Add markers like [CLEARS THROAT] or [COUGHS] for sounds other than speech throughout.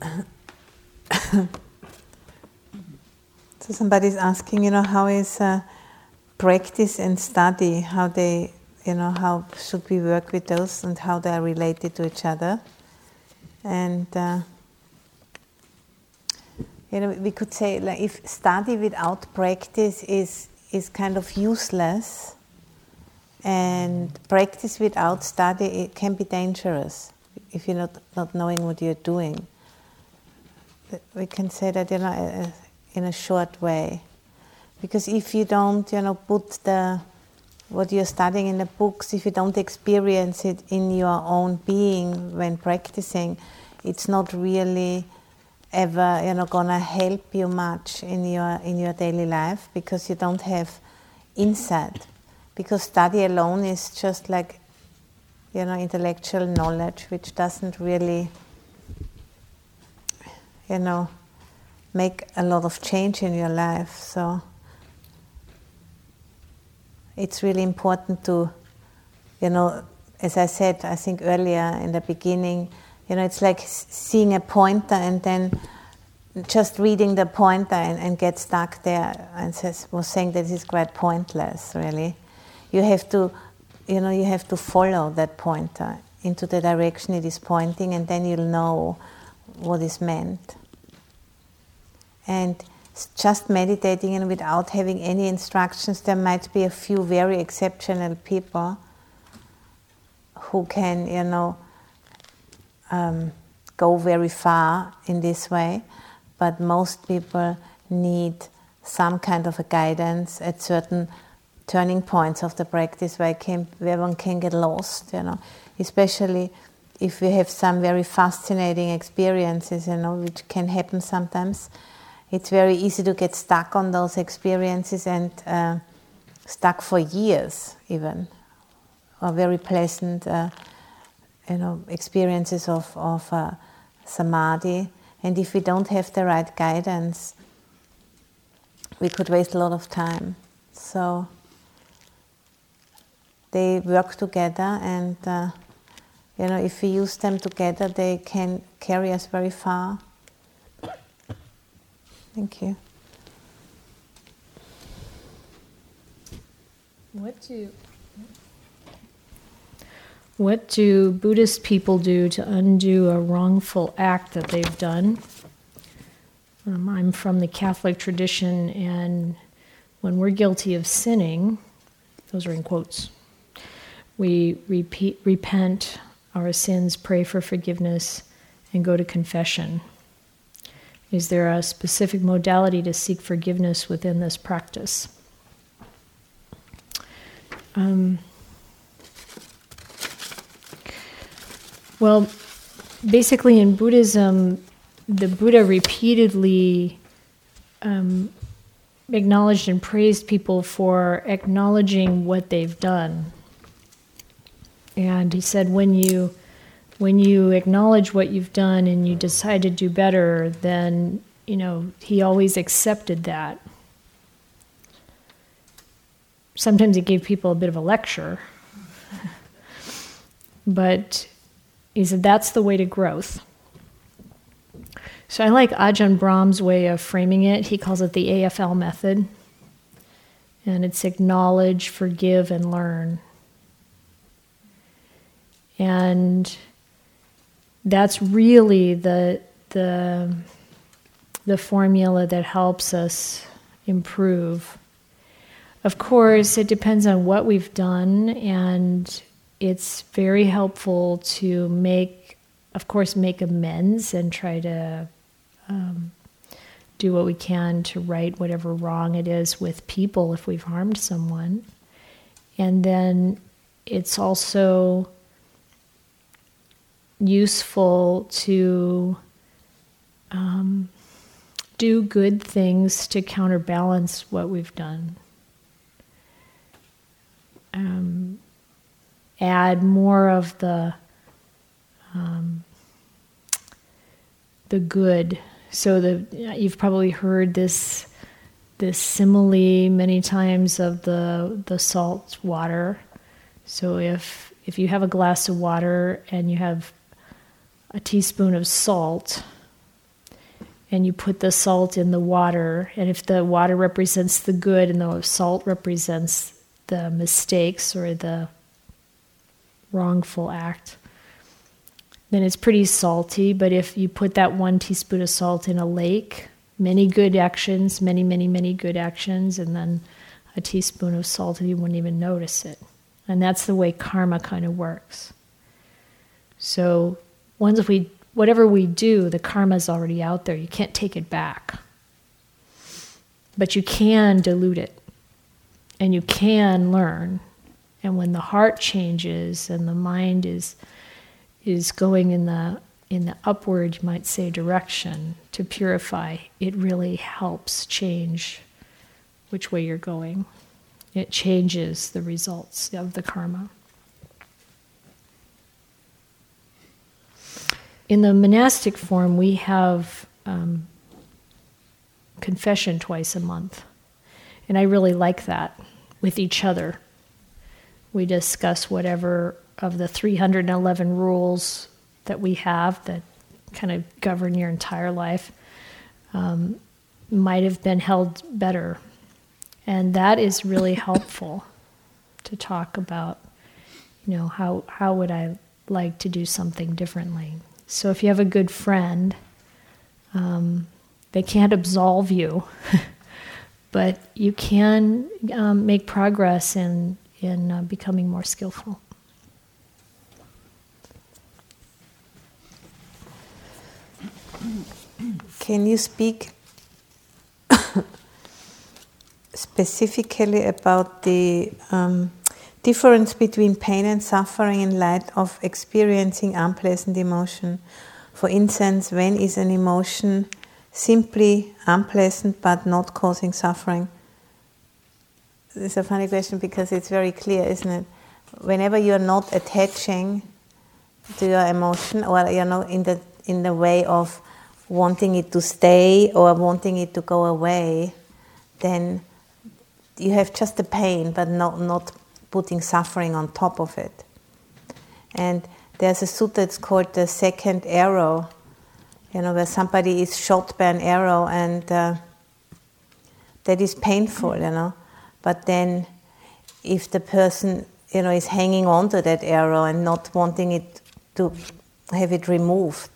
[COUGHS] so somebody's asking, you know, how is uh, practice and study, how they, you know, how should we work with those and how they are related to each other? And uh, you know, we could say like if study without practice is is kind of useless, and practice without study it can be dangerous if you're not, not knowing what you're doing. We can say that you know in a short way, because if you don't you know put the what you're studying in the books, if you don't experience it in your own being when practicing, it's not really ever you know gonna help you much in your in your daily life because you don't have insight. Because study alone is just like you know intellectual knowledge which doesn't really you know make a lot of change in your life. So it's really important to, you know, as I said, I think earlier in the beginning, you know, it's like seeing a pointer and then just reading the pointer and, and get stuck there and says, was saying that is quite pointless, really. You have to, you know, you have to follow that pointer into the direction it is pointing and then you'll know what is meant. And just meditating and without having any instructions, there might be a few very exceptional people who can, you know, um, go very far in this way, but most people need some kind of a guidance at certain turning points of the practice where, can, where one can get lost, you know, especially if we have some very fascinating experiences, you know, which can happen sometimes it's very easy to get stuck on those experiences and uh, stuck for years, even, or very pleasant, uh, you know, experiences of of uh, samadhi. And if we don't have the right guidance, we could waste a lot of time. So they work together, and uh, you know, if we use them together, they can carry us very far. Thank you. What do what do Buddhist people do to undo a wrongful act that they've done? Um, I'm from the Catholic tradition, and when we're guilty of sinning, those are in quotes, we repeat, repent our sins, pray for forgiveness, and go to confession. Is there a specific modality to seek forgiveness within this practice? Um, well, basically, in Buddhism, the Buddha repeatedly um, acknowledged and praised people for acknowledging what they've done. And he said, when you when you acknowledge what you've done and you decide to do better, then, you know, he always accepted that. Sometimes he gave people a bit of a lecture. [LAUGHS] but he said that's the way to growth. So I like Ajahn Brahm's way of framing it. He calls it the AFL method. And it's acknowledge, forgive, and learn. And that's really the the the formula that helps us improve. Of course, it depends on what we've done, and it's very helpful to make, of course, make amends and try to um, do what we can to right whatever wrong it is with people if we've harmed someone. And then it's also useful to um, do good things to counterbalance what we've done. Um, add more of the um, the good. So the you've probably heard this this simile many times of the the salt water. So if if you have a glass of water and you have a teaspoon of salt, and you put the salt in the water, and if the water represents the good and the salt represents the mistakes or the wrongful act, then it's pretty salty. But if you put that one teaspoon of salt in a lake, many good actions, many, many, many good actions, and then a teaspoon of salt, and you wouldn't even notice it. And that's the way karma kind of works. So once we, whatever we do, the karma is already out there. You can't take it back. But you can dilute it, and you can learn. And when the heart changes and the mind is is going in the in the upward, you might say, direction to purify, it really helps change which way you're going. It changes the results of the karma. In the monastic form, we have um, confession twice a month. And I really like that with each other. We discuss whatever of the 311 rules that we have that kind of govern your entire life um, might have been held better. And that is really helpful to talk about, you know, how, how would I like to do something differently? So if you have a good friend, um, they can't absolve you, [LAUGHS] but you can um, make progress in, in uh, becoming more skillful. Can you speak [COUGHS] specifically about the um, difference between pain and suffering in light of experiencing unpleasant emotion? For instance, when is an emotion simply unpleasant but not causing suffering? It's a funny question because it's very clear, isn't it? Whenever you're not attaching to your emotion, or you know, in the in the way of wanting it to stay or wanting it to go away, then you have just the pain, but not, not putting suffering on top of it. And there's a sutta that's called the second arrow, you know, where somebody is shot by an arrow and uh, that is painful, you know. But then if the person, you know, is hanging on to that arrow and not wanting it to have it removed,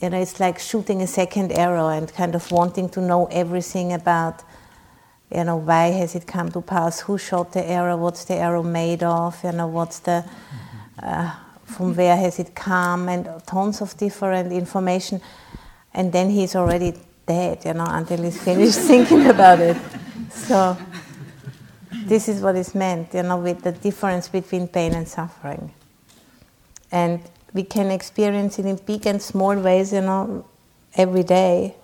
you know, it's like shooting a second arrow and kind of wanting to know everything about, you know, why has it come to pass, who shot the arrow, what's the arrow made of, you know, what's the, uh, from where has it come, and tons of different information. And then he's already dead, you know, until he's finished [LAUGHS] thinking about it. So, this is what is meant, you know, with the difference between pain and suffering. And we can experience it in big and small ways, you know, every day.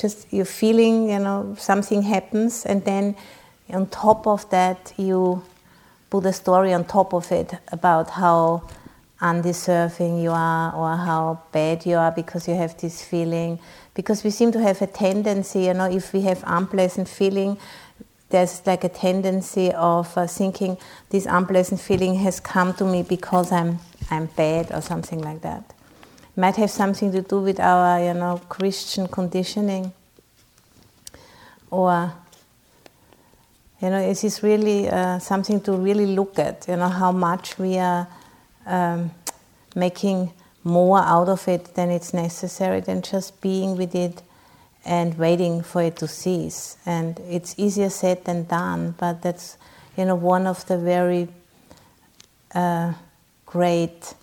Just you're feeling, you know, something happens, and then on top of that, you put a story on top of it about how undeserving you are or how bad you are because you have this feeling. Because we seem to have a tendency, you know, if we have unpleasant feeling, there's like a tendency of uh, thinking this unpleasant feeling has come to me because I'm I'm bad or something like that. Might have something to do with our you know Christian conditioning, or you know it is really uh, something to really look at. You know how much we are um, making more out of it than it's necessary than just being with it and waiting for it to cease. And it's easier said than done, but that's you know one of the very uh, great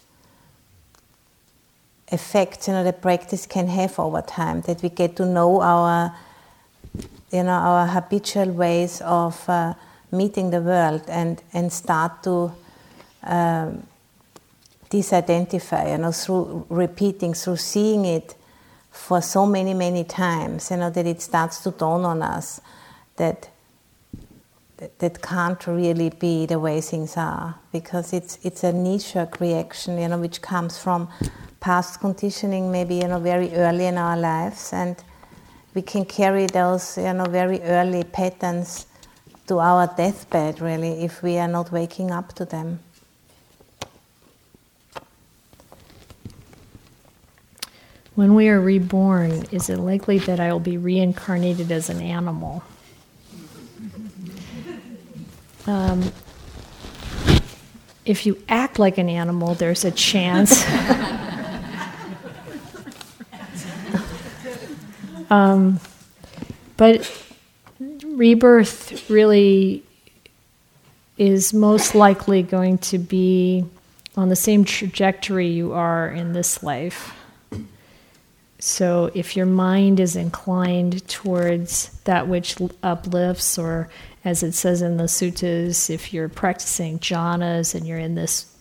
effects you know the practice can have over time. That we get to know our you know our habitual ways of uh, meeting the world and and start to um, disidentify you know through repeating through seeing it for so many, many times, you know, that it starts to dawn on us that that, that can't really be the way things are because it's it's a knee-jerk reaction, you know, which comes from past conditioning, maybe you know, very early in our lives, and we can carry those you know very early patterns to our deathbed, really, if we are not waking up to them. when we are reborn, is it likely that I will be reincarnated as an animal? [LAUGHS] Um, if you act like an animal, there's a chance. [LAUGHS] um, but rebirth really is most likely going to be on the same trajectory you are in this life. So, if your mind is inclined towards that which uplifts, or as it says in the suttas, if you're practicing jhanas and you're in this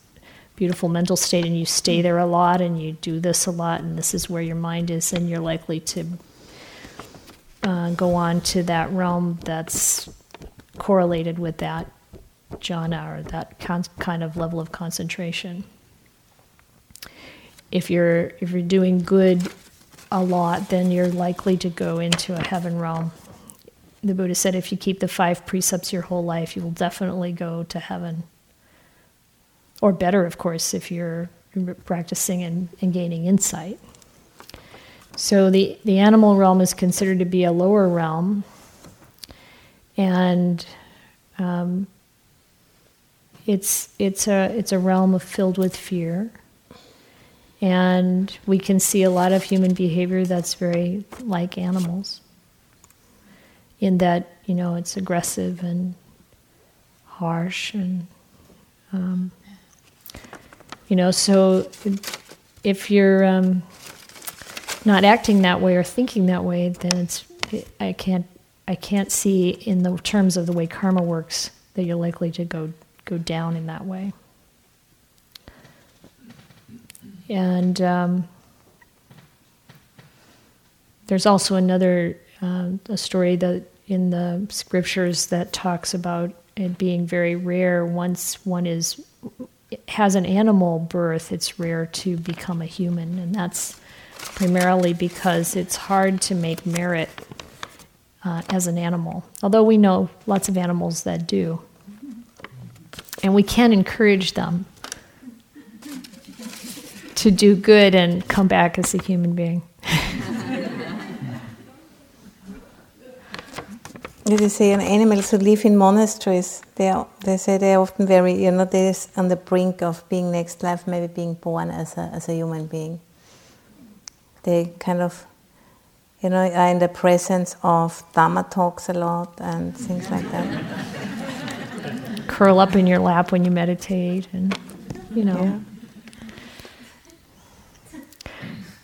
beautiful mental state and you stay there a lot and you do this a lot, and this is where your mind is, then you're likely to uh, go on to that realm that's correlated with that jhana or that con- kind of level of concentration. If you're if you're doing good a lot, then you're likely to go into a heaven realm. The Buddha said if you keep the five precepts your whole life, you will definitely go to heaven. Or better, of course, if you're practicing and, and gaining insight. So the, the animal realm is considered to be a lower realm. And um, it's, it's, a, it's a realm filled with fear and we can see a lot of human behavior that's very like animals, in that, you know, it's aggressive and harsh and, um, you know, so if you're um, not acting that way or thinking that way, then it's, I can't, I can't see in the terms of the way karma works that you're likely to go, go down in that way. And um, there's also another uh, a story that in the scriptures that talks about it being very rare once one is has an animal birth it's rare to become a human and that's primarily because it's hard to make merit uh, as an animal although we know lots of animals that do and we can encourage them to do good and come back as a human being. [LAUGHS] They say animals who live in monasteries, they, are, they say they're often very, you know, they're on the brink of being next life, maybe being born as a, as a human being. They kind of, you know, are in the presence of Dharma talks a lot and things like that. Curl up in your lap when you meditate and, you know. Yeah.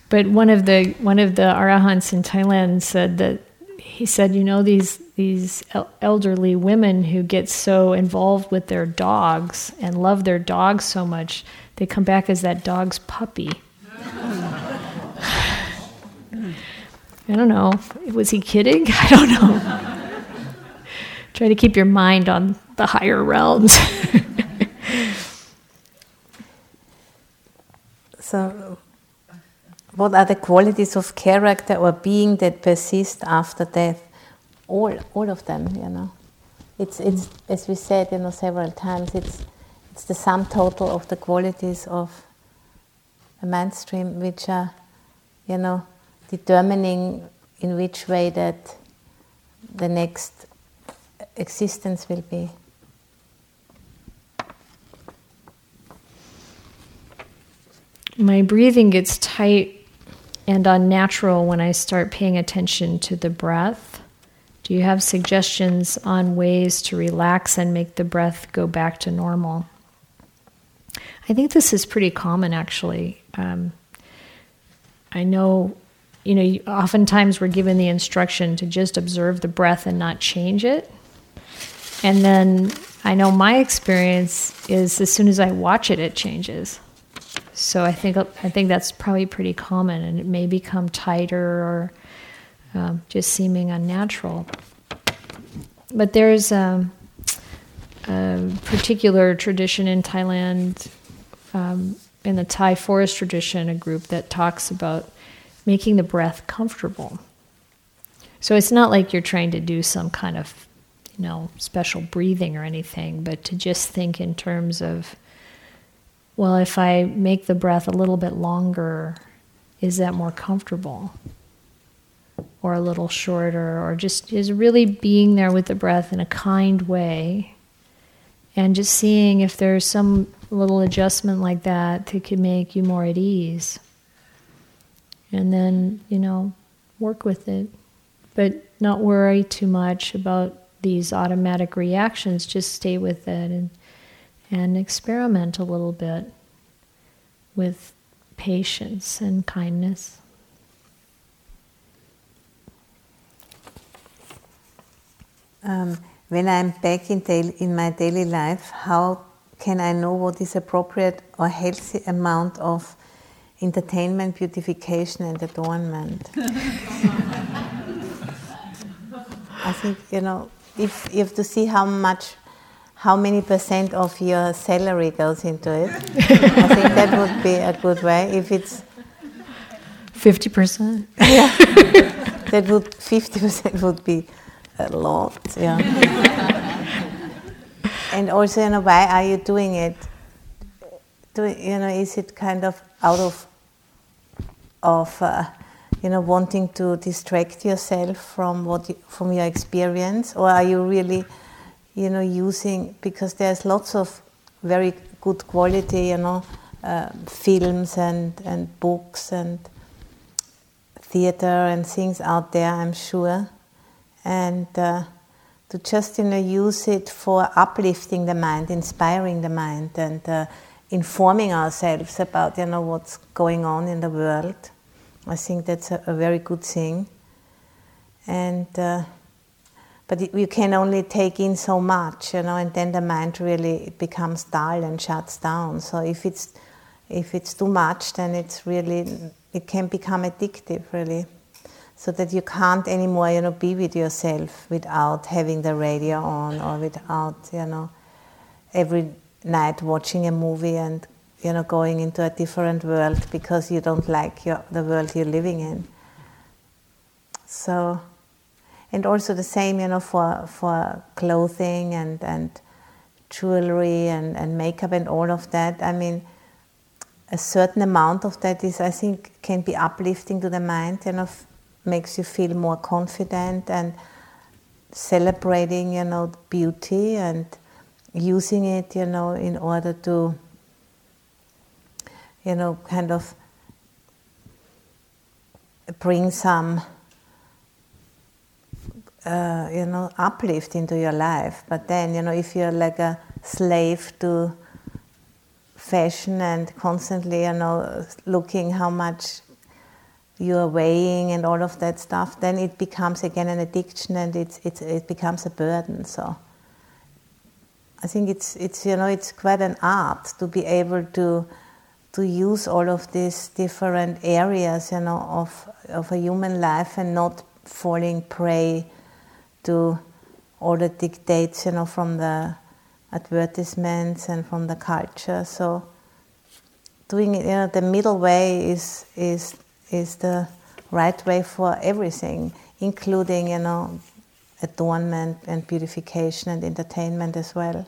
But one of the one of the arahants in Thailand said that he said, you know, these these elderly women who get so involved with their dogs and love their dogs so much, they come back as that dog's puppy. I don't know. Was he kidding? [LAUGHS] I don't know. Try to keep your mind on the higher realms. [LAUGHS] so what are the qualities of character or being that persist after death? All, all of them, you know. It's, it's, as we said, you know, several times, it's, it's the sum total of the qualities of a mind stream which are, you know, determining in which way that the next existence will be. My breathing gets tight and unnatural when I start paying attention to the breath. Do you have suggestions on ways to relax and make the breath go back to normal? I think this is pretty common actually. Um, I know, you know, oftentimes we're given the instruction to just observe the breath and not change it. And then I know my experience is as soon as I watch it, it changes. So I think I think that's probably pretty common, and it may become tighter or um, just seeming unnatural. But there's um, a particular tradition in Thailand, um, in the Thai forest tradition, a group that talks about making the breath comfortable. So it's not like you're trying to do some kind of, you know, special breathing or anything, but to just think in terms of well, if I make the breath a little bit longer, is that more comfortable? Or a little shorter, or just is really being there with the breath in a kind way and just seeing if there's some little adjustment like that that could make you more at ease. And then, you know, work with it. But not worry too much about these automatic reactions, just stay with it and and experiment a little bit with patience and kindness. Um, when I'm back in, in my daily life, how can I know what is appropriate or healthy amount of entertainment, beautification, and adornment? [LAUGHS] I think you know if you have to see how much, how many percent of your salary goes into it. I think that would be a good way. If it's fifty percent, yeah, [LAUGHS] that would fifty percent would be a lot. Yeah. [LAUGHS] and also, you know, why are you doing it? Do you know? Is it kind of out of of uh, you know wanting to distract yourself from what you, from your experience, or are you really you know using because there's lots of very good quality you know uh, films and and books and theater and things out there. I'm sure, and. Uh, to just you know use it for uplifting the mind, inspiring the mind, and uh, informing ourselves about you know what's going on in the world. I think that's a, a very good thing. And uh, but you can only take in so much, you know, and then the mind really becomes dull and shuts down. So if it's if it's too much, then it's really it can become addictive, really so that you can't anymore, you know, be with yourself without having the radio on or without, you know, every night watching a movie and, you know, going into a different world because you don't like your, the world you're living in. So, and also the same, you know, for, for clothing and, and jewelry and, and makeup and all of that. I mean, a certain amount of that is, I think, can be uplifting to the mind, you know, makes you feel more confident and celebrating, you know, beauty and using it, you know, in order to, you know, kind of bring some, uh, you know, uplift into your life. But then, you know, if you're like a slave to fashion and constantly, you know, looking how much you're weighing and all of that stuff, then it becomes again an addiction and it's, it's, it becomes a burden. So I think it's, it's, you know, it's quite an art to be able to, to use all of these different areas, you know, of, of a human life and not falling prey to all the dictates, you know, from the advertisements and from the culture. So doing it, you know, the middle way is, is is the right way for everything, including, you know, adornment and beautification and entertainment as well.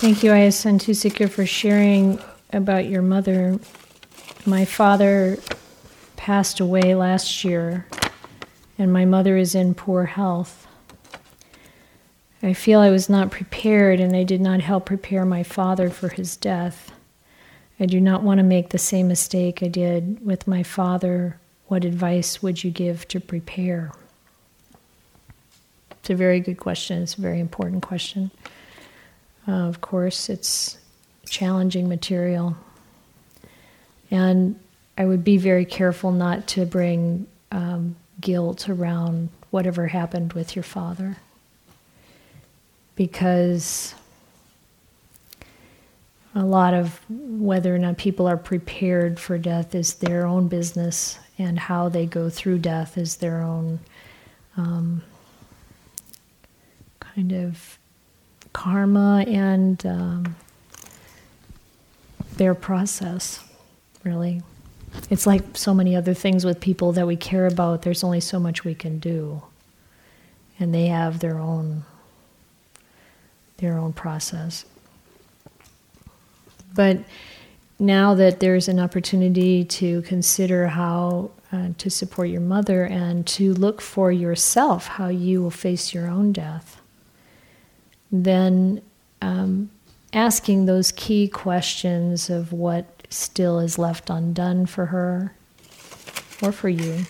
Thank you, Ayya Santussika, for sharing about your mother. My father passed away last year, and my mother is in poor health. I feel I was not prepared, and I did not help prepare my father for his death. I do not want to make the same mistake I did with my father. What advice would you give to prepare? It's a very good question. It's a very important question. Uh, of course, it's challenging material. And I would be very careful not to bring um, guilt around whatever happened with your father. Because a lot of whether or not people are prepared for death is their own business, and how they go through death is their own um, kind of karma and um, their process, really. It's like so many other things with people that we care about, there's only so much we can do. And they have their own their own process. But now that there's an opportunity to consider how uh, to support your mother and to look for yourself how you will face your own death, then um, asking those key questions of what still is left undone for her or for you,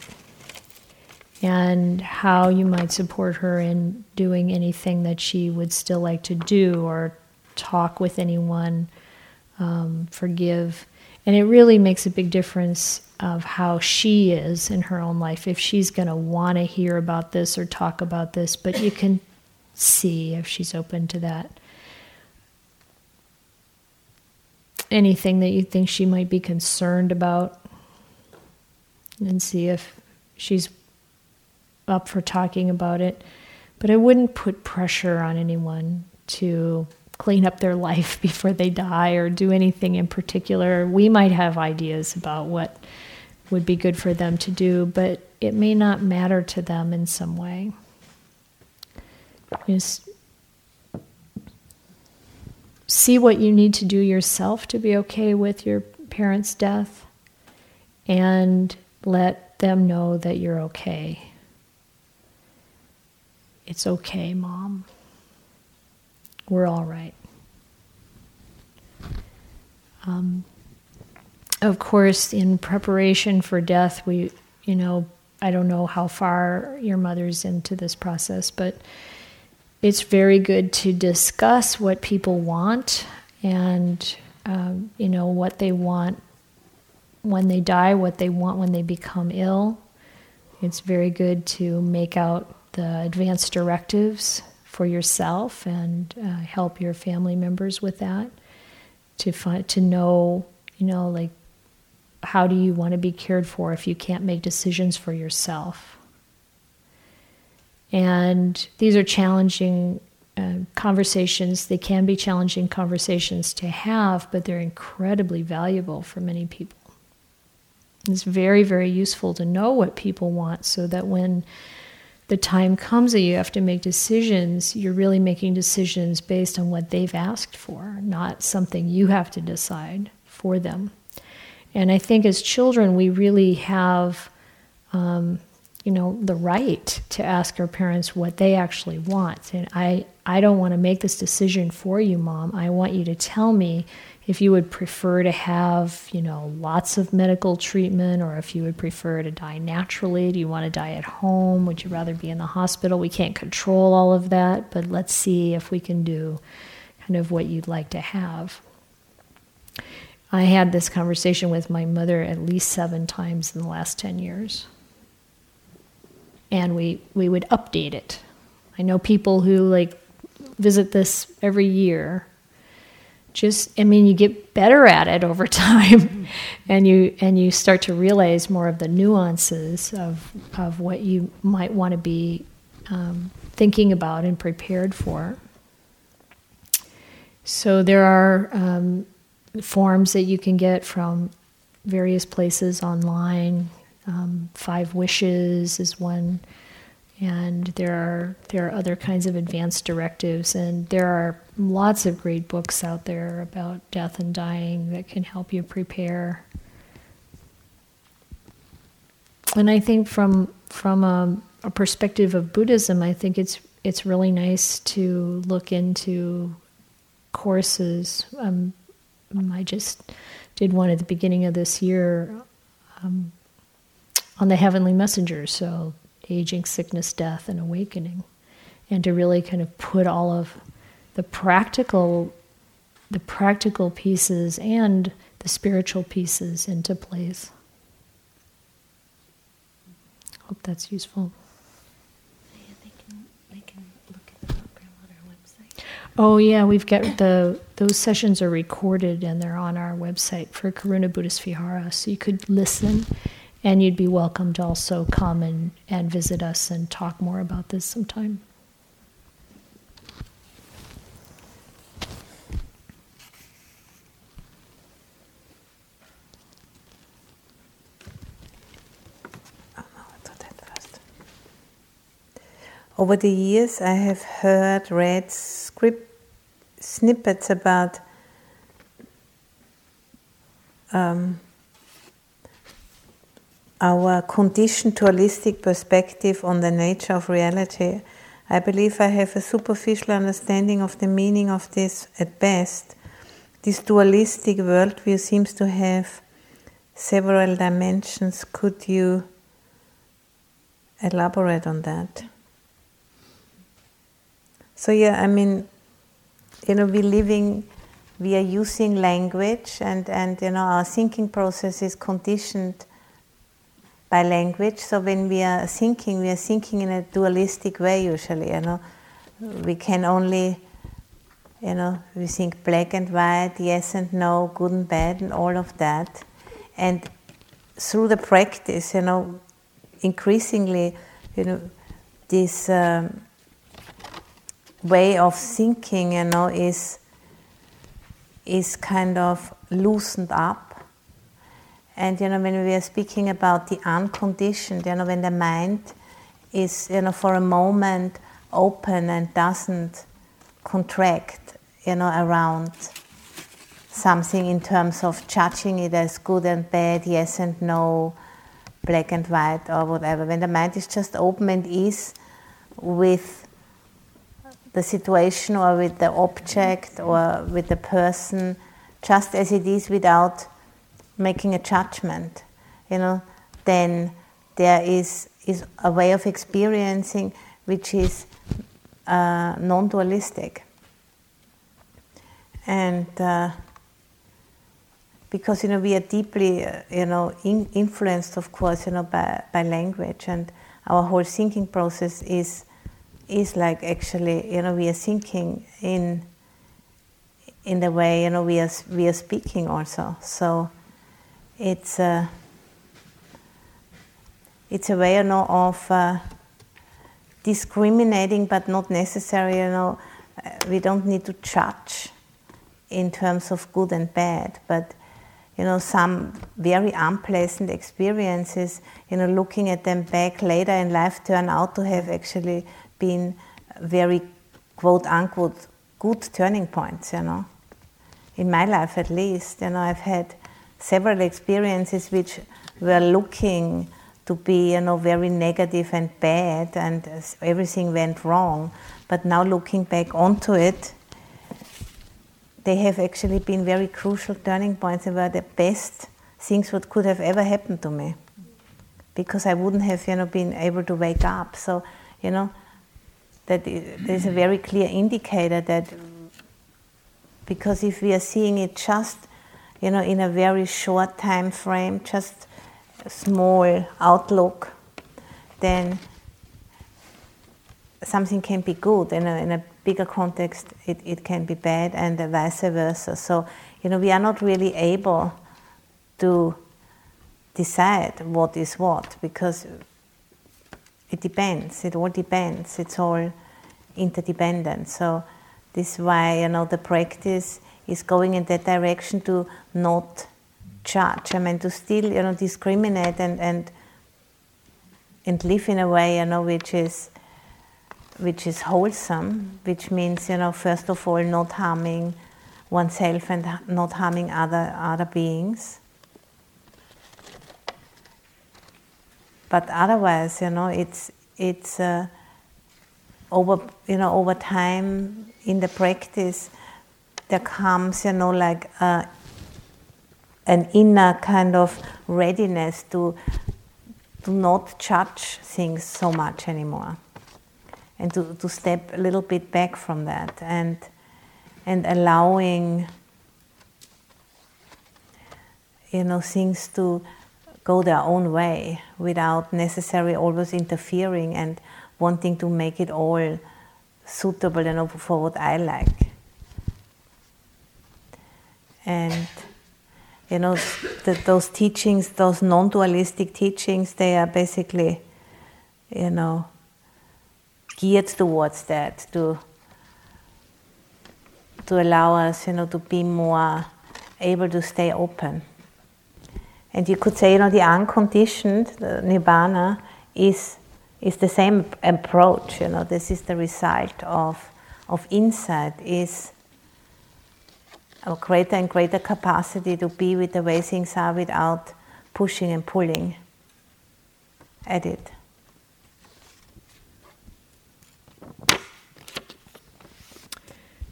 and how you might support her in doing anything that she would still like to do or talk with anyone, um, forgive. And it really makes a big difference of how she is in her own life if she's going to want to hear about this or talk about this, but you can see if she's open to that. Anything that you think she might be concerned about, and see if she's up for talking about it. But I wouldn't put pressure on anyone to clean up their [LAUGHS] life before they die or do anything in particular. We might have ideas about what would be good for them to do, but it may not matter to them in some way. Just see what you need to do yourself to be okay with your parents' death and let them know that you're okay. It's okay, mom. We're all right. Um, of course, in preparation for death, we, you know, I don't know how far your mother's into this process, but it's very good to discuss what people want and um, you know what they want when they die, what they want when they become ill. It's very good to make out the advance directives for yourself and uh, help your family members with that. To find to know, you know, like how do you want to be cared for if you can't make decisions for yourself? And these are challenging uh, conversations. They can be challenging conversations to have, but they're incredibly valuable for many people. It's very, very useful to know what people want so that when the time comes that you have to make decisions, you're really making decisions based on what they've asked for, not something you have to decide for them. And I think as children, we really have um, you know the right to ask our parents what they actually want. And i i don't want to make this decision for you mom. I want you to tell me if you would prefer to have you know lots of medical treatment or if you would prefer to die naturally. Do you want to die at home? Would you rather be in the hospital? We can't control all of that but let's see if we can do kind of what you'd like to have. I had this conversation with my mother at least seven times in the last 10 years and we we would update it. I know people who like visit this every year. Just I mean you get better at it over [LAUGHS] time and you and you start to realize more of the nuances of of what you might want to be um, thinking about and prepared for. So there are um, forms that you can get from various places online, um, Five Wishes is one, and there are there are other kinds of advanced directives, and there are lots of great books out there about death and dying that can help you prepare. And I think from from a, a perspective of Buddhism, I think it's it's really nice to look into courses. Um, I just did one at the beginning of this year um, on the heavenly messengers, so aging, sickness, death, and awakening, and to really kind of put all of the practical, the practical pieces and the spiritual pieces into place. Hope that's useful. Oh yeah, we've got the those sessions are recorded and they're on our website for Karuna Buddhist Vihara, so you could listen and you'd be welcome to also come and, and visit us and talk more about this sometime. Over the years, I have heard, read script snippets about um, our conditioned dualistic perspective on the nature of reality. I believe I have a superficial understanding of the meaning of this at best. This dualistic worldview seems to have several dimensions. Could you elaborate on that? So yeah, I mean, you know, we're living, we are using language, and and you know, our thinking process is conditioned by language. So when we are thinking, we are thinking in a dualistic way usually. You know, we can only, you know, we think black and white, yes and no, good and bad, and all of that. And through the practice, you know, increasingly, you know, this. Um, way of thinking, you know, is is kind of loosened up. And you know, when we are speaking about the unconditioned, you know, when the mind is, you know, for a moment open and doesn't contract, you know, around something in terms of judging it as good and bad, yes and no, black and white, or whatever. When the mind is just open and is with the situation or with the object or with the person just as it is without making a judgment you know then there is is a way of experiencing which is uh, non-dualistic and uh, because you know we are deeply uh, you know in, influenced of course you know by, by language and our whole thinking process is is like actually, you know, we are thinking in in the way you know we are we are speaking also. So it's a it's a way you know of uh, discriminating, but not necessarily. You know, we don't need to judge in terms of good and bad, but you know some very unpleasant experiences. You know, looking at them back later in life, turn out to have actually been very quote unquote good turning points, you know. In my life at least, you know, I've had several experiences which were looking to be, you know, very negative and bad and everything went wrong. But now looking back onto it, they have actually been very crucial turning points and were the best things what could have ever happened to me. Because I wouldn't have, you know, been able to wake up. So, you know, that there's a very clear indicator that because if we are seeing it just you know in a very short time frame just a small outlook then something can be good in a, in a bigger context it, it can be bad and vice versa so you know we are not really able to decide what is what because it depends. It all depends. It's all interdependent. So this is why you know the practice is going in that direction to not judge. I mean to still you know discriminate and and and live in a way you know which is which is wholesome, which means you know first of all not harming oneself and not harming other other beings. But otherwise, you know, it's it's uh, over you know over time in the practice there comes you know like uh, an inner kind of readiness to to not judge things so much anymore and to, to step a little bit back from that and and allowing you know things to go their own way without necessarily always interfering and wanting to make it all suitable you know, for what I like. And you know, those teachings, those non-dualistic teachings, they are basically, you know, geared towards that to to allow us, you know, to be more able to stay open. And you could say, you know, the unconditioned the nirvana is is the same approach. You know, this is the result of of insight is a greater and greater capacity to be with the way things are without pushing and pulling at it.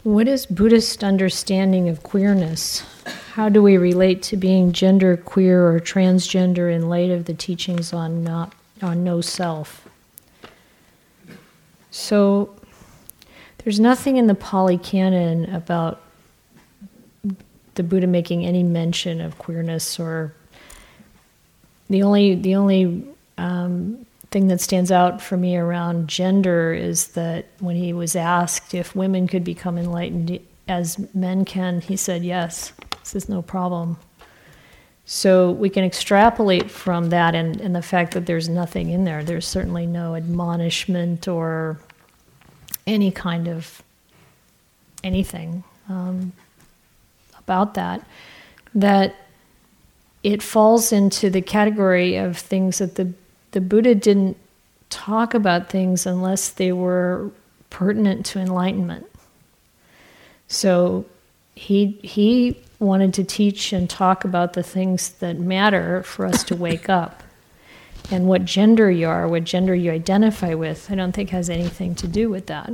What is Buddhist understanding of queerness? How do we relate to being gender queer or transgender in light of the teachings on not on no self? So there's nothing in the Pali Canon about the Buddha making any mention of queerness or the only the only um, thing that stands out for me around gender is that when he was asked if women could become enlightened as men can, he said yes. This is no problem. So we can extrapolate from that and, and the fact that there's nothing in there. There's certainly no admonishment or any kind of anything um, about that. That it falls into the category of things that the the Buddha didn't talk about things unless they were pertinent to enlightenment. So he he wanted to teach and talk about the things that matter for us to wake [LAUGHS] up. And what gender you are, what gender you identify with, I don't think has anything to do with that.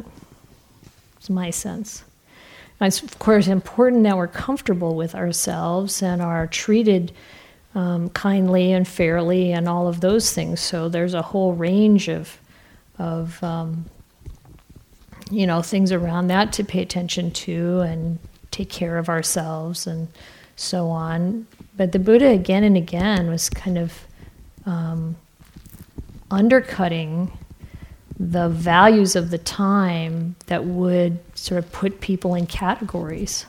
It's my sense. It's of course important that we're comfortable with ourselves and are treated um, kindly and fairly and all of those things. So there's a whole range of of um, you know things around that to pay attention to and take care of ourselves and so on. But the Buddha again and again was kind of um, undercutting the values of the time that would sort of put people in categories.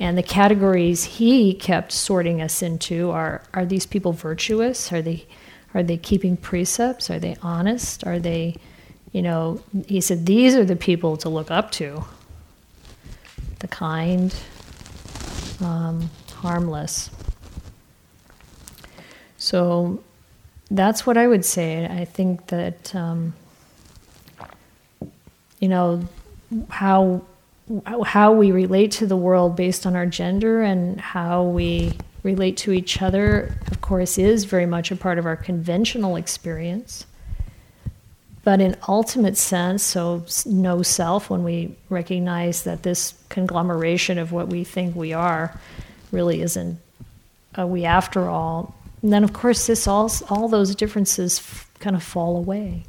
And the categories he kept sorting us into are are these people virtuous? Are they are they keeping precepts? Are they honest? Are they, you know, he said these are the people to look up to. The kind, um, harmless. So that's what I would say. I think that, um, you know, how how we relate to the world based on our gender and how we relate to each other, of course, is very much a part of our conventional experience. But in ultimate sense, so no self, when we recognize that this conglomeration of what we think we are really isn't a we after all, and then of course this all all those differences f- kind of fall away.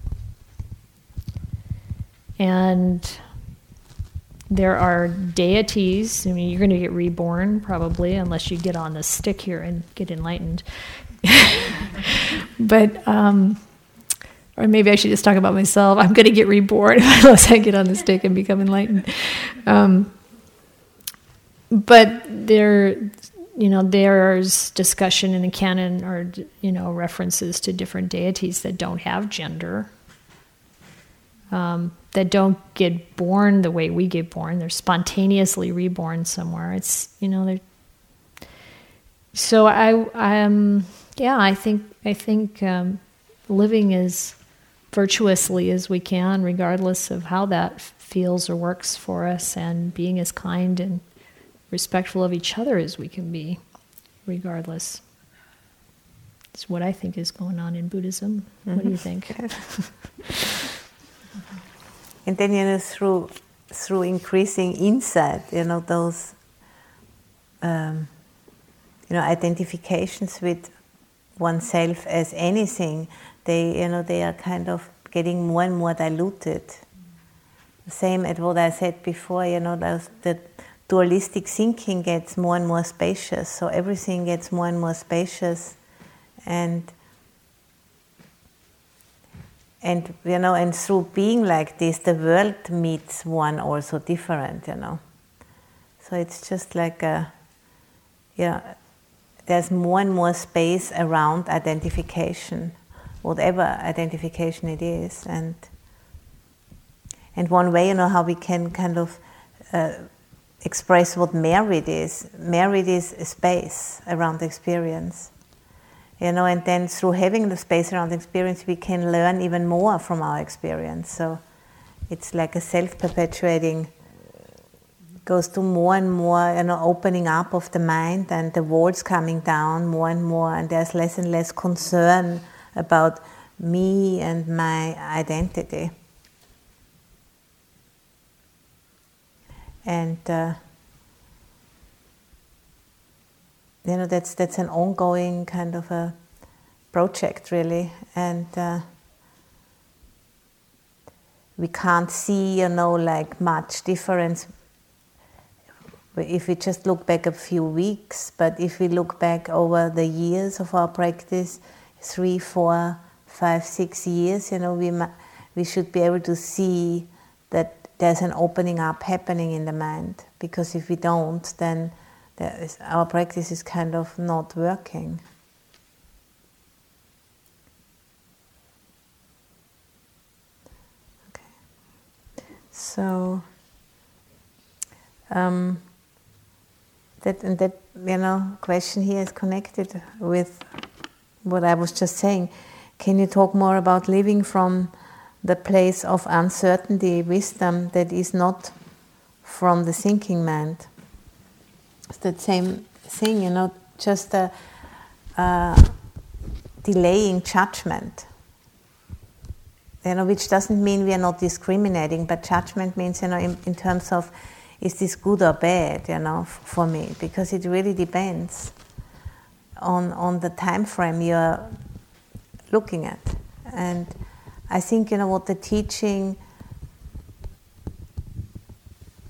And there are deities. I mean, you're going to get reborn probably, unless you get on the stick here and get enlightened. [LAUGHS] but, um, or maybe I should just talk about myself. I'm going to get reborn [LAUGHS] unless I get on the stick and become enlightened. Um, but there, you know, there's discussion in the canon or you know references to different deities that don't have gender. Um, that don't get born the way we get born. They're spontaneously reborn somewhere. It's you know they're. So I um yeah I think I think um, living as virtuously as we can, regardless of how that feels or works for us, and being as kind and respectful of each other as we can be, regardless. It's what I think is going on in Buddhism. Mm-hmm. What do you mm-hmm. think? [LAUGHS] and then you know through through increasing insight, you know those um, you know identifications with oneself as anything, they you know they are kind of getting more and more diluted. Same as what I said before, you know, those, the dualistic thinking gets more and more spacious, so everything gets more and more spacious, and and you know and through being like this the world meets one also different you know. So it's just like a yeah there's more and more space around identification whatever identification it is. And and one way you know how we can kind of uh, express what merit is merit is space around experience. You know, and then through having the space around experience, we can learn even more from our experience. So it's like a self-perpetuating goes to more and more you know opening up of the mind and the walls coming down more and more. And there's less and less concern about me and my identity and uh, you know that's that's an ongoing kind of a project really and uh, we can't see, you know, like much difference if we just look back a few weeks. But if we look back over the years of our practice, three, four, five, six years, you know, we we should be able to see that there's an opening up happening in the mind. Because if we don't, then our practice is kind of not working. Okay. So um, that and that you know question here is connected with what I was just saying. Can you talk more about living from the place of uncertainty, wisdom that is not from the thinking mind? It's that same thing, you know, just a, a delaying judgment. You know, which doesn't mean we are not discriminating, but judgment means, you know, in, in terms of is this good or bad, you know, f- for me, because it really depends on on the time frame you're looking at, and I think you know what the teaching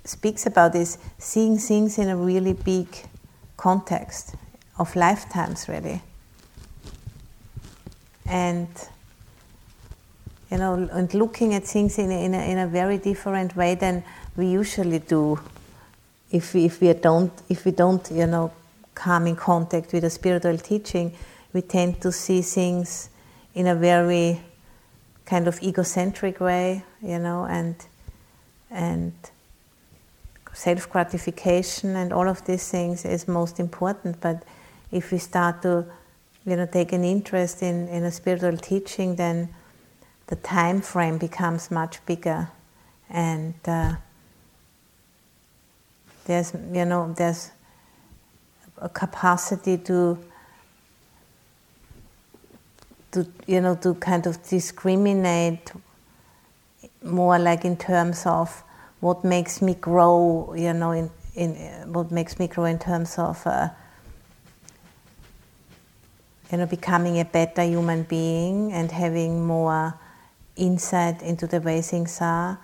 speaks about is seeing things in a really big context of lifetimes, really, and you know, and looking at things in a, in a, in a very different way than we usually do if we, if we don't if we don't you know come in contact with a spiritual teaching. We tend to see things in a very kind of egocentric way you know and and self gratification and all of these things is most important. But if we start to you know take an interest in in a spiritual teaching then the time frame becomes much bigger. And uh, there's you know there's a capacity to to you know to kind of discriminate more like in terms of what makes me grow you know in in what makes me grow in terms of uh, you know becoming a better human being and having more insight into the way things are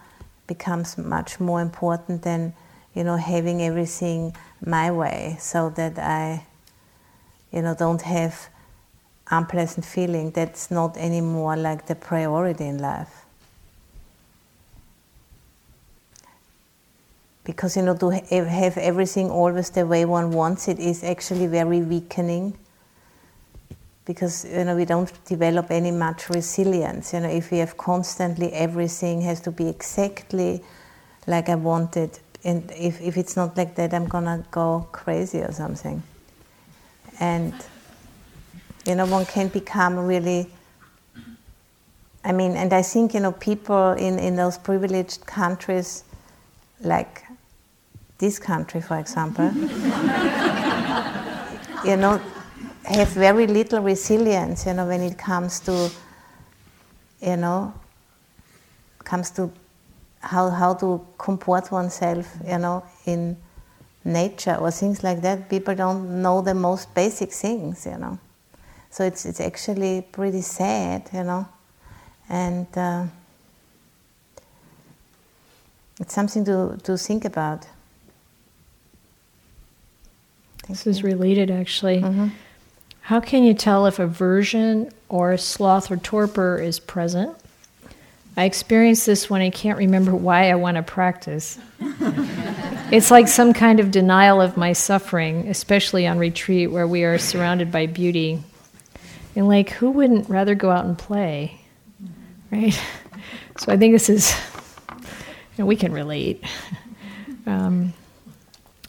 becomes much more important than you know having everything my way so that I you know don't have unpleasant feeling that's not anymore like the priority in life because you know to have everything always the way one wants it is actually very weakening because you know we don't develop any much resilience. You know, if we have constantly everything has to be exactly like I wanted, and if, if it's not like that, I'm gonna go crazy or something. And you know, one can become really. I mean, and I think you know people in in those privileged countries, like this country, for example. [LAUGHS] you know, have very little resilience, you know, when it comes to, you know, comes to how how to comport oneself, you know, in nature or things like that. People don't know the most basic things, you know. So it's it's actually pretty sad, you know, and uh, it's something to to think about. Thank this you. is related, actually. Mm-hmm. How can you tell if aversion or sloth or torpor is present? I experience this when I can't remember why I want to practice. [LAUGHS] it's like some kind of denial of my suffering, especially on retreat where we are surrounded by beauty. And like, who wouldn't rather go out and play? Right? [LAUGHS] So I think this is, you know, we can relate. [LAUGHS] Um,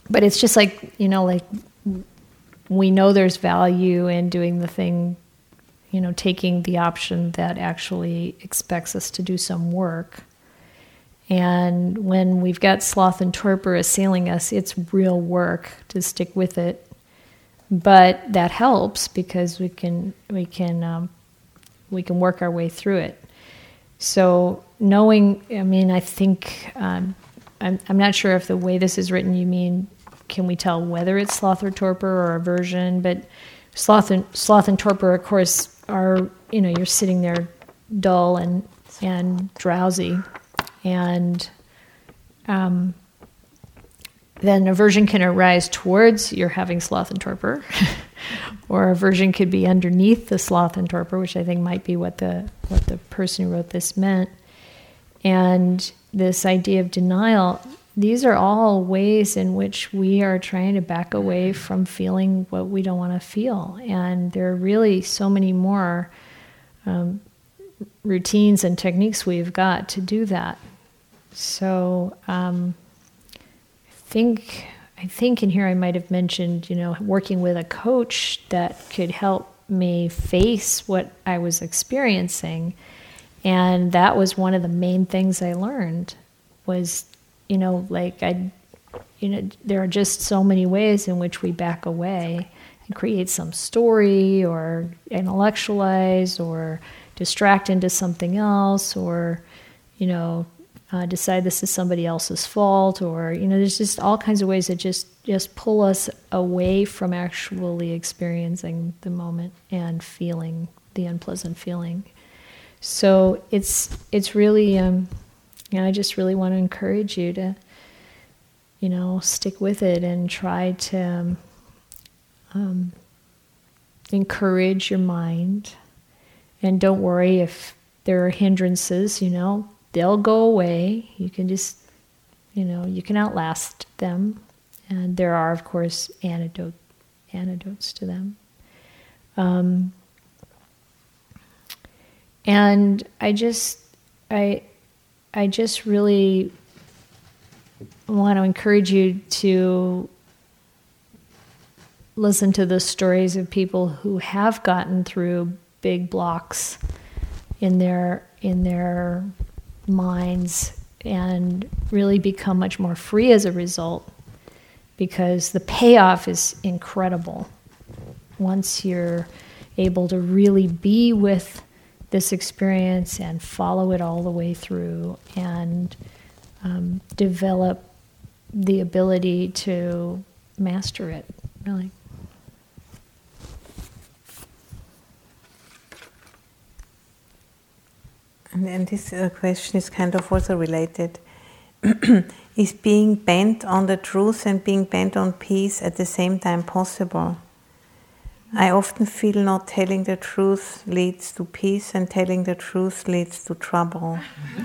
but it's just like, you know, like we know there's value in doing the thing you know, taking the option that actually expects us to do some work. And when we've got sloth and torpor assailing us, it's real work to stick with it. But that helps because we can we can um, we can work our way through it. So knowing, I mean, I think um, I'm I'm not sure if the way this is written, you mean can we tell whether it's sloth or torpor or aversion? But sloth and sloth and torpor, of course, are you know you're sitting there dull and and drowsy, and um, then aversion can arise towards you're having sloth and torpor, [LAUGHS] or aversion could be underneath the sloth and torpor, which I think might be what the what the person who wrote this meant. And this idea of denial, these are all ways in which we are trying to back away from feeling what we don't want to feel. And there are really so many more um, routines and techniques we've got to do that. So um, think I think in here I might have mentioned, you know, working with a coach that could help me face what I was experiencing. And that was one of the main things I learned was you know, like I, you know, there are just so many ways in which we back away and create some story or intellectualize or distract into something else or, you know, uh, decide this is somebody else's fault or you know there's just all kinds of ways that just just pull us away from actually experiencing the moment and feeling the unpleasant feeling so it's it's really um, and I just really want to encourage you to, you know, stick with it and try to um, um, encourage your mind. And don't worry if there are hindrances, you know, they'll go away. You can just, you know, you can outlast them. And there are, of course, antidote, antidotes to them. Um, and I just, I, I just really want to encourage you to listen to the stories of people who have gotten through big blocks in their in their minds and really become much more free as a result because the payoff is incredible once you're able to really be with this experience and follow it all the way through and um, develop the ability to master it, really. And, this uh, question is kind of also related. [CLEARS THROAT] is being bent on the truth and being bent on peace at the same time possible? I often feel not telling the truth leads to peace and telling the truth leads to trouble. [LAUGHS]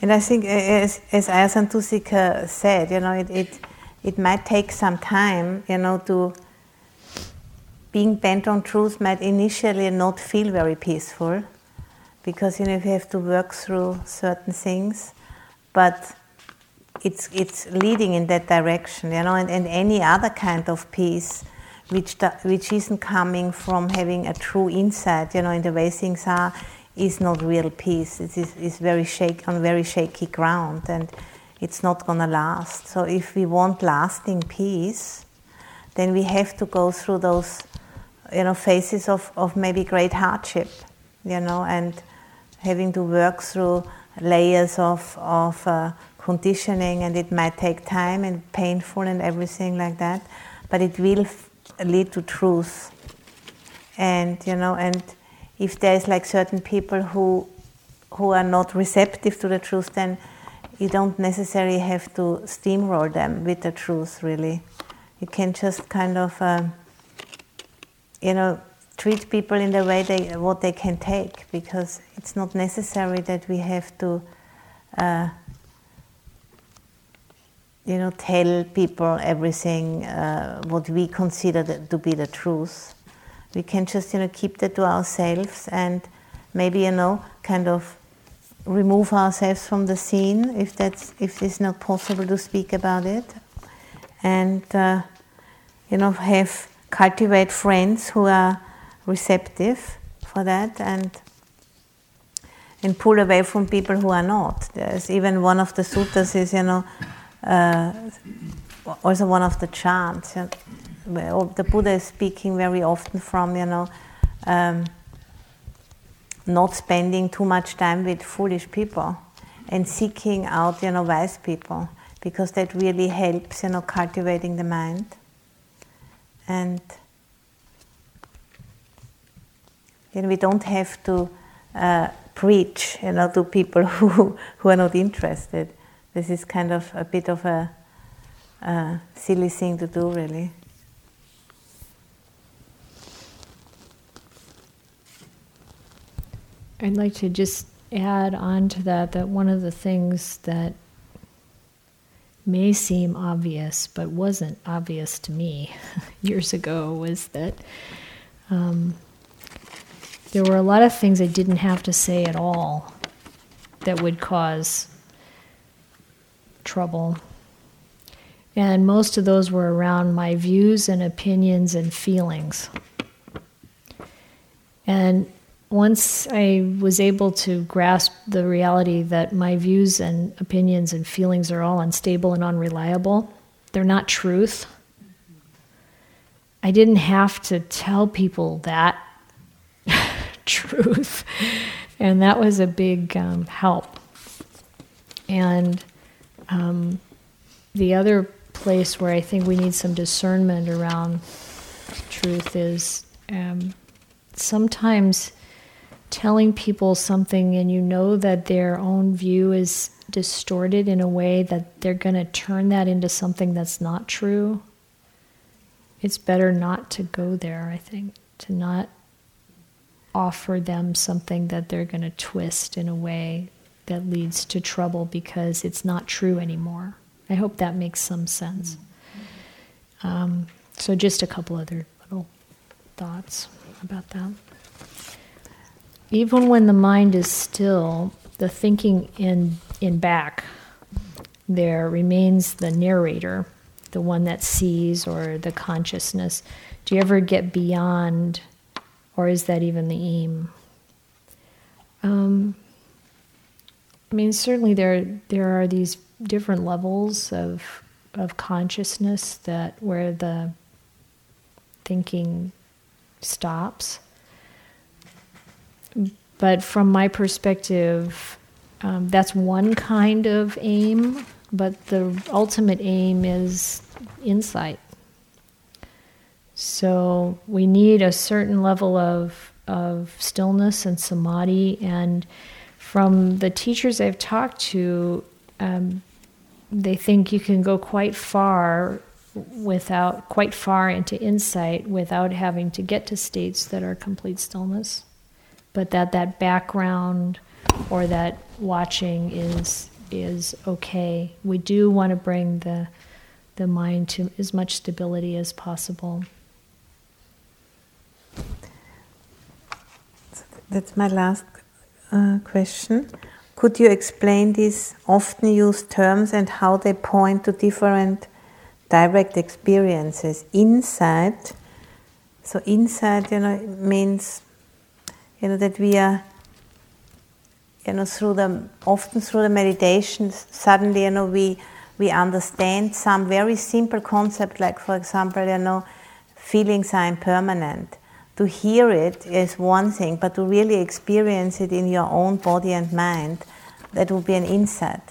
and I think, as, as Ayya Santussika said, you know, it, it, it might take some time, you know, to being bent on truth might initially not feel very peaceful because, you know, you have to work through certain things. But it's it's leading in that direction, you know, and, and any other kind of peace which which isn't coming from having a true insight, you know, in the way things are, is not real peace. It is, is very shake on very shaky ground, and it's not gonna last. So if we want lasting peace, then we have to go through those, you know, phases of, of maybe great hardship, you know, and having to work through layers of of uh, conditioning and it might take time and painful and everything like that but it will f- lead to truth. And you know and if there's like certain people who who are not receptive to the truth then you don't necessarily have to steamroll them with the truth really you can just kind of um, you know treat people in the way they what they can take because it's not necessary that we have to uh, you know, tell people everything uh, what we consider to be the truth. We can just, you know, keep that to ourselves and maybe, you know, kind of remove ourselves from the scene if that's if it's not possible to speak about it, and uh, you know, have cultivate friends who are receptive for that and and pull away from people who are not. There's even one of the suttas is, you know, uh, also one of the chants. You know, the Buddha is speaking very often from, you know, um, not spending too much time with foolish people and seeking out, you know, wise people because that really helps, you know, cultivating the mind. And know, we don't have to uh, preach, you know, to people [LAUGHS] who, who are not interested. This is kind of a bit of a, a silly thing to do, really. I'd like to just add on to that that one of the things that may seem obvious but wasn't obvious to me [LAUGHS] years ago was that um, there were a lot of things I didn't have to say at all that would cause trouble. And most of those were around my views and opinions and feelings. And once I was able to grasp the reality that my views and opinions and feelings are all unstable and unreliable, they're not truth. I didn't have to tell people that [LAUGHS] truth. And that was a big um, help. And um, the other place where I think we need some discernment around truth is um, sometimes telling people something and you know that their own view is distorted in a way that they're going to turn that into something that's not true. It's better not to go there, I think, to not offer them something that they're going to twist in a way that leads to trouble because it's not true anymore. I hope that makes some sense. Um, so, just a couple other little thoughts about that. Even when the mind is still, the thinking in, in back, there remains the narrator, the one that sees or the consciousness. Do you ever get beyond or is that even the aim? Um, I mean, certainly there there are these different levels of of consciousness that where the thinking stops. But from my perspective, um, that's one kind of aim, but the ultimate aim is insight. So we need a certain level of, of stillness and samadhi. And from the teachers I've talked to, um, they think you can go quite far without quite far into insight without having to get to states that are complete stillness but that that background or that watching is is okay we do want to bring the the mind to as much stability as possible That's my last uh, question. Could you explain these often used terms and how they point to different direct experiences? Insight. So insight, you know, means you know that we are you know through the often through the meditations suddenly you know we we understand some very simple concept like for example you know feelings are impermanent to hear it is one thing, but to really experience it in your own body and mind, that would be an insight.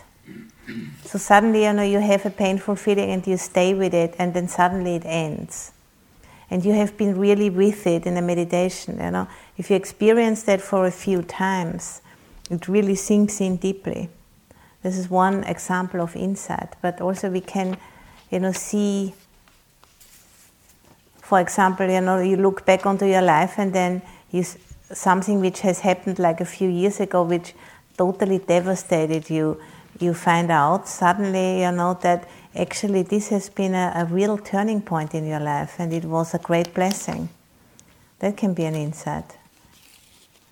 So suddenly, you know, you have a painful feeling and you stay with it, and then suddenly it ends. And you have been really with it in a meditation, you know. If you experience that for a few times, it really sinks in deeply. This is one example of insight, but also we can, you know, see for example, you know, you look back onto your life and then you something which has happened like a few years ago, which totally devastated you. You find out suddenly, you know, that actually this has been a, a real turning point in your life, and it was a great blessing. That can be an insight.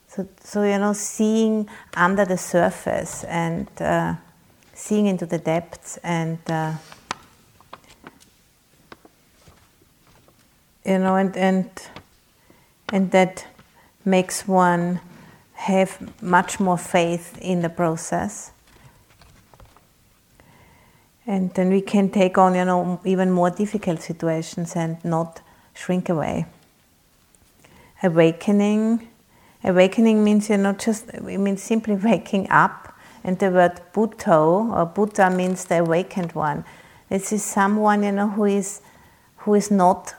So, so you know, seeing under the surface and uh, seeing into the depths and uh, you know, and and and that makes one have much more faith in the process. And then we can take on, you know, even more difficult situations and not shrink away. Awakening, awakening means, you know, just, it means simply [LAUGHS] waking up. And the word Buddho or Buddha means the awakened one. This is someone, you know, who is, who is not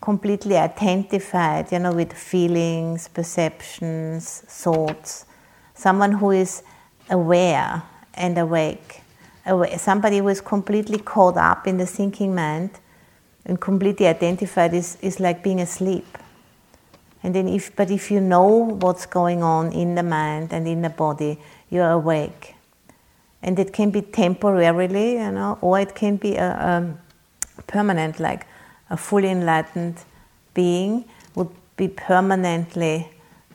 completely identified, you know, with feelings, perceptions, thoughts. Someone who is aware and awake. Oh, somebody who is completely caught up in the thinking mind and completely identified is, is like being asleep. And then if, but if you know what's going on in the mind and in the body, you're awake. And it can be temporarily, you know, or it can be a, a permanent, like a fully enlightened being would be permanently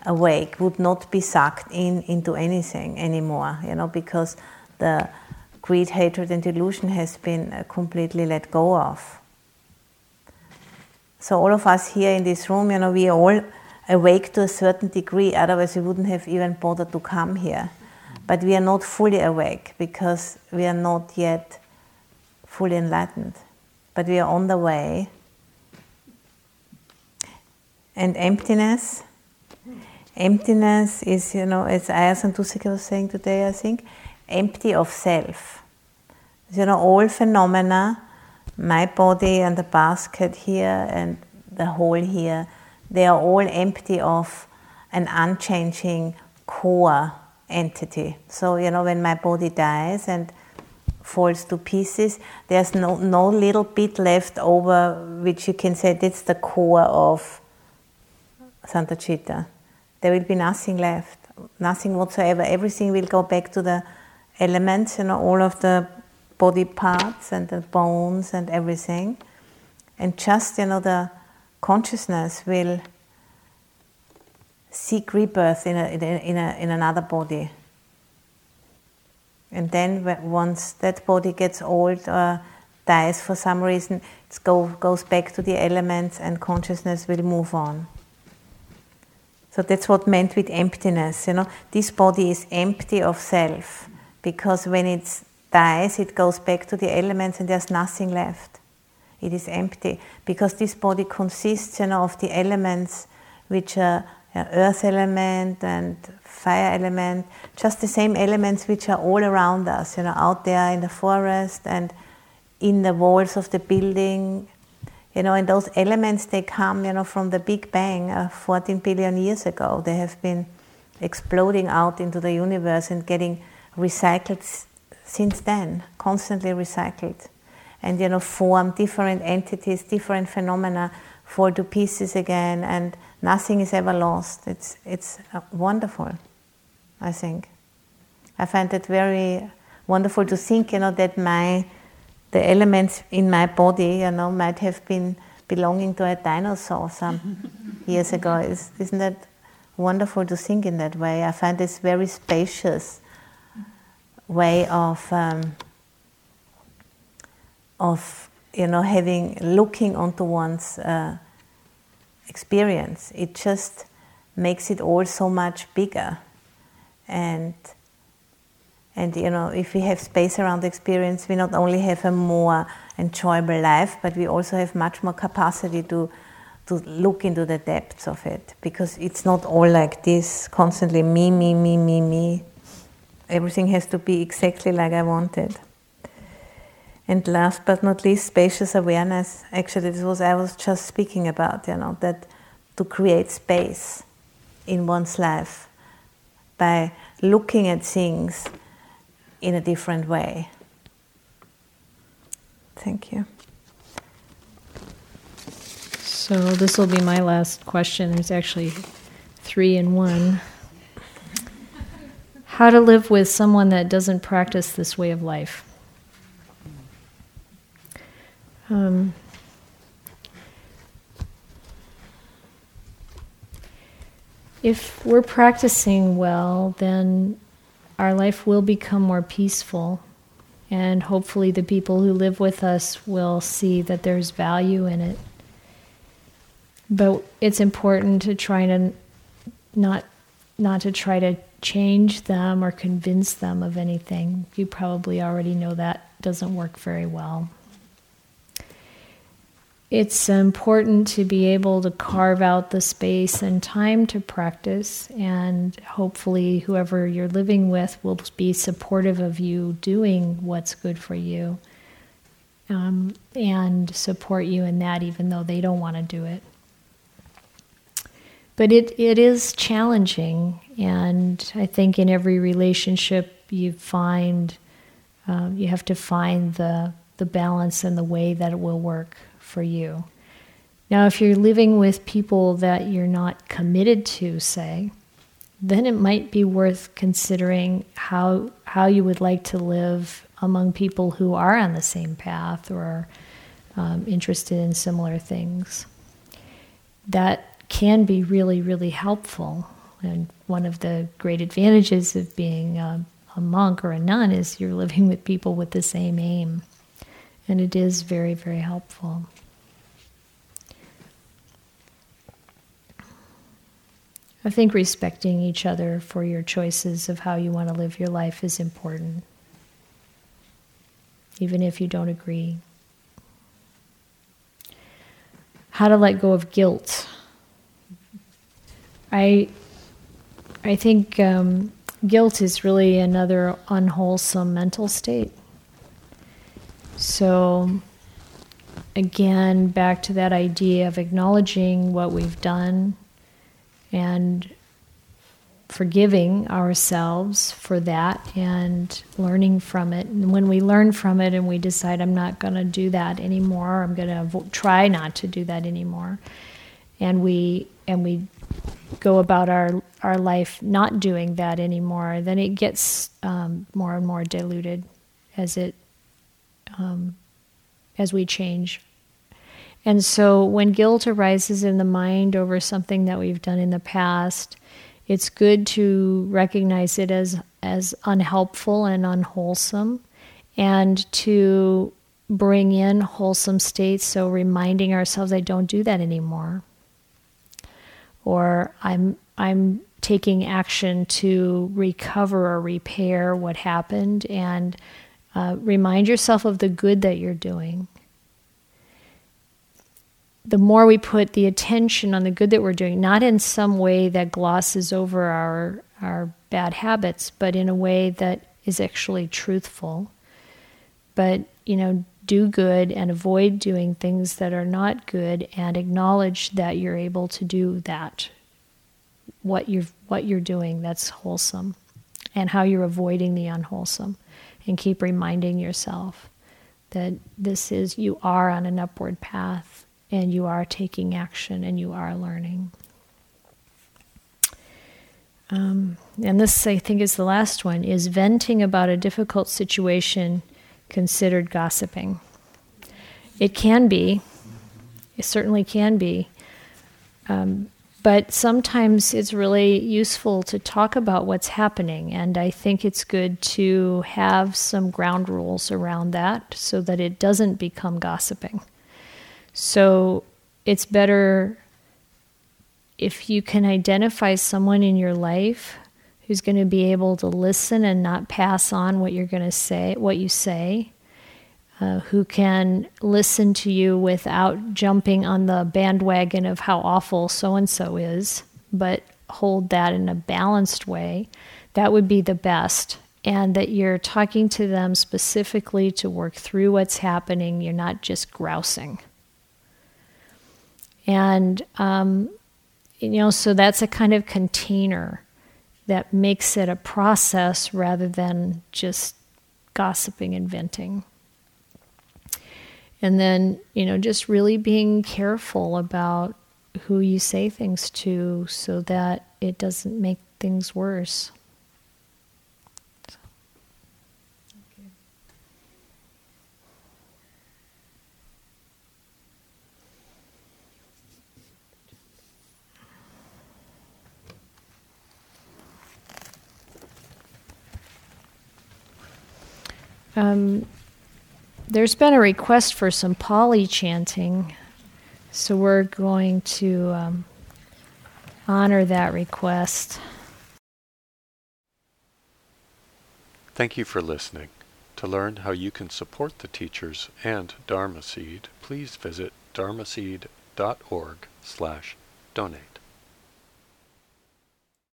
awake, would not be sucked in into anything anymore, you know, because the greed, hatred, and delusion has been uh, completely let go of. So all of us here in this room, you know, we are all awake to a certain degree, otherwise we wouldn't have even bothered to come here. But we are not fully awake because we are not yet fully enlightened. But we are on the way and emptiness. Emptiness is, you know, as Ayya Santussika was saying today, I think, empty of self. You know, all phenomena, my body and the basket here and the hole here, they are all empty of an unchanging core entity. So, you know, when my body dies and falls to pieces, there's no, no little bit left over which you can say that's the core of Santacitta. There will be nothing left, nothing whatsoever. Everything will go back to the elements, you know, all of the body parts and the bones and everything. And just, you know, the consciousness will seek rebirth in, a, in, a, in, another body. And then, once that body gets old or dies for some reason, it go, goes back to the elements and consciousness will move on. So that's what meant with emptiness. You know, this body is empty of self because when it dies, it goes back to the elements and there's nothing left. It is empty because this body consists, you know, of the elements which are you know, earth element and fire element, just the same elements which are all around us, you know, out there in the forest and in the walls of the building you know, and those elements, they come, you know, from the Big Bang uh, 14 billion years ago. They have been exploding out into the universe and getting recycled since then, constantly recycled. And, you know, form different entities, different phenomena, fall to pieces again, and nothing is ever lost. It's, it's uh, wonderful, I think. I find it very wonderful to think, you know, that my the elements in my body, you know, might have been belonging to a dinosaur some [LAUGHS] years ago. Is, isn't that wonderful to think in that way? I find this very spacious way of um, of you know having looking onto one's uh, experience. It just makes it all so much bigger and and you know, if we have space around experience, we not only have a more enjoyable life, but we also have much more capacity to to look into the depths of it because it's not all like this constantly me me me me me everything has to be exactly like i wanted and last but not least spacious awareness actually this was i was just speaking about you know that to create space in one's life by looking at things in a different way. Thank you. So, this will be my last question. There's actually three in one. How to live with someone that doesn't practice this way of life? Um, if we're practicing well, then our life will become more peaceful. And hopefully, the people who live with us will see that there's value in it. but it's important to try to not not to try to change them or convince them of anything. You probably already know that doesn't work very well. It's important to be able to carve out the space and time to practice, and hopefully, whoever you're living with will be supportive of you doing what's good for you um, and support you in that, even though they don't want to do it. But it, it is challenging, and I think in every relationship you find um, you have to find the the balance and the way that it will work for you. Now, if you're living with people that you're not committed to, say, then it might be worth considering how how you would like to live among people who are on the same path or um, interested in similar things. That can be really, really helpful. And one of the great advantages of being a, a monk or a nun is you're living with people with the same aim. And it is very, very helpful. I think respecting each other for your choices of how you want to live your life is important, even if you don't agree. How to let go of guilt. I, I think um, guilt is really another unwholesome mental state. So, again, back to that idea of acknowledging what we've done and forgiving ourselves for that and learning from it. And when we learn from it and we decide, I'm not going to do that anymore, I'm going to vo- try not to do that anymore, and we and we go about our our life not doing that anymore, then it gets um, more and more diluted as it um, as we change. And so, when guilt arises in the mind over something that we've done in the past, it's good to recognize it as as unhelpful and unwholesome, and to bring in wholesome states. So, reminding ourselves, I don't do that anymore or I'm I'm taking action to recover or repair what happened and uh, remind yourself of the good that you're doing. The more we put the attention on the good that we're doing, not in some way that glosses over our our bad habits, but in a way that is actually truthful. But you know, do good and avoid doing things that are not good and acknowledge that you're able to do that. What you're what you're doing that's wholesome and how you're avoiding the unwholesome. And keep reminding yourself that this is you are on an upward path and you are taking action and you are learning. Um, and this i think is the last one is venting about a difficult situation considered gossiping. It can be, it certainly can be. Um, but sometimes it's really useful to talk about what's happening, and I think it's good to have some ground rules around that so that it doesn't become gossiping. So it's better if you can identify someone in your life who's going to be able to listen and not pass on what you're going to say, what you say, uh, who can listen to you without jumping on the bandwagon of how awful so and so is, but hold that in a balanced way, that would be the best. And that you're talking to them specifically to work through what's happening, you're not just grousing. And, um, you know, so that's a kind of container that makes it a process rather than just gossiping and venting. And then, you know, just really being careful about who you say things to so that it doesn't make things worse. Um, there's been a request for some Pali chanting. So we're going to um, honor that request. Thank you for listening. To learn how you can support the teachers and Dharma Seed, please visit dharma dharmaseed.org slash donate.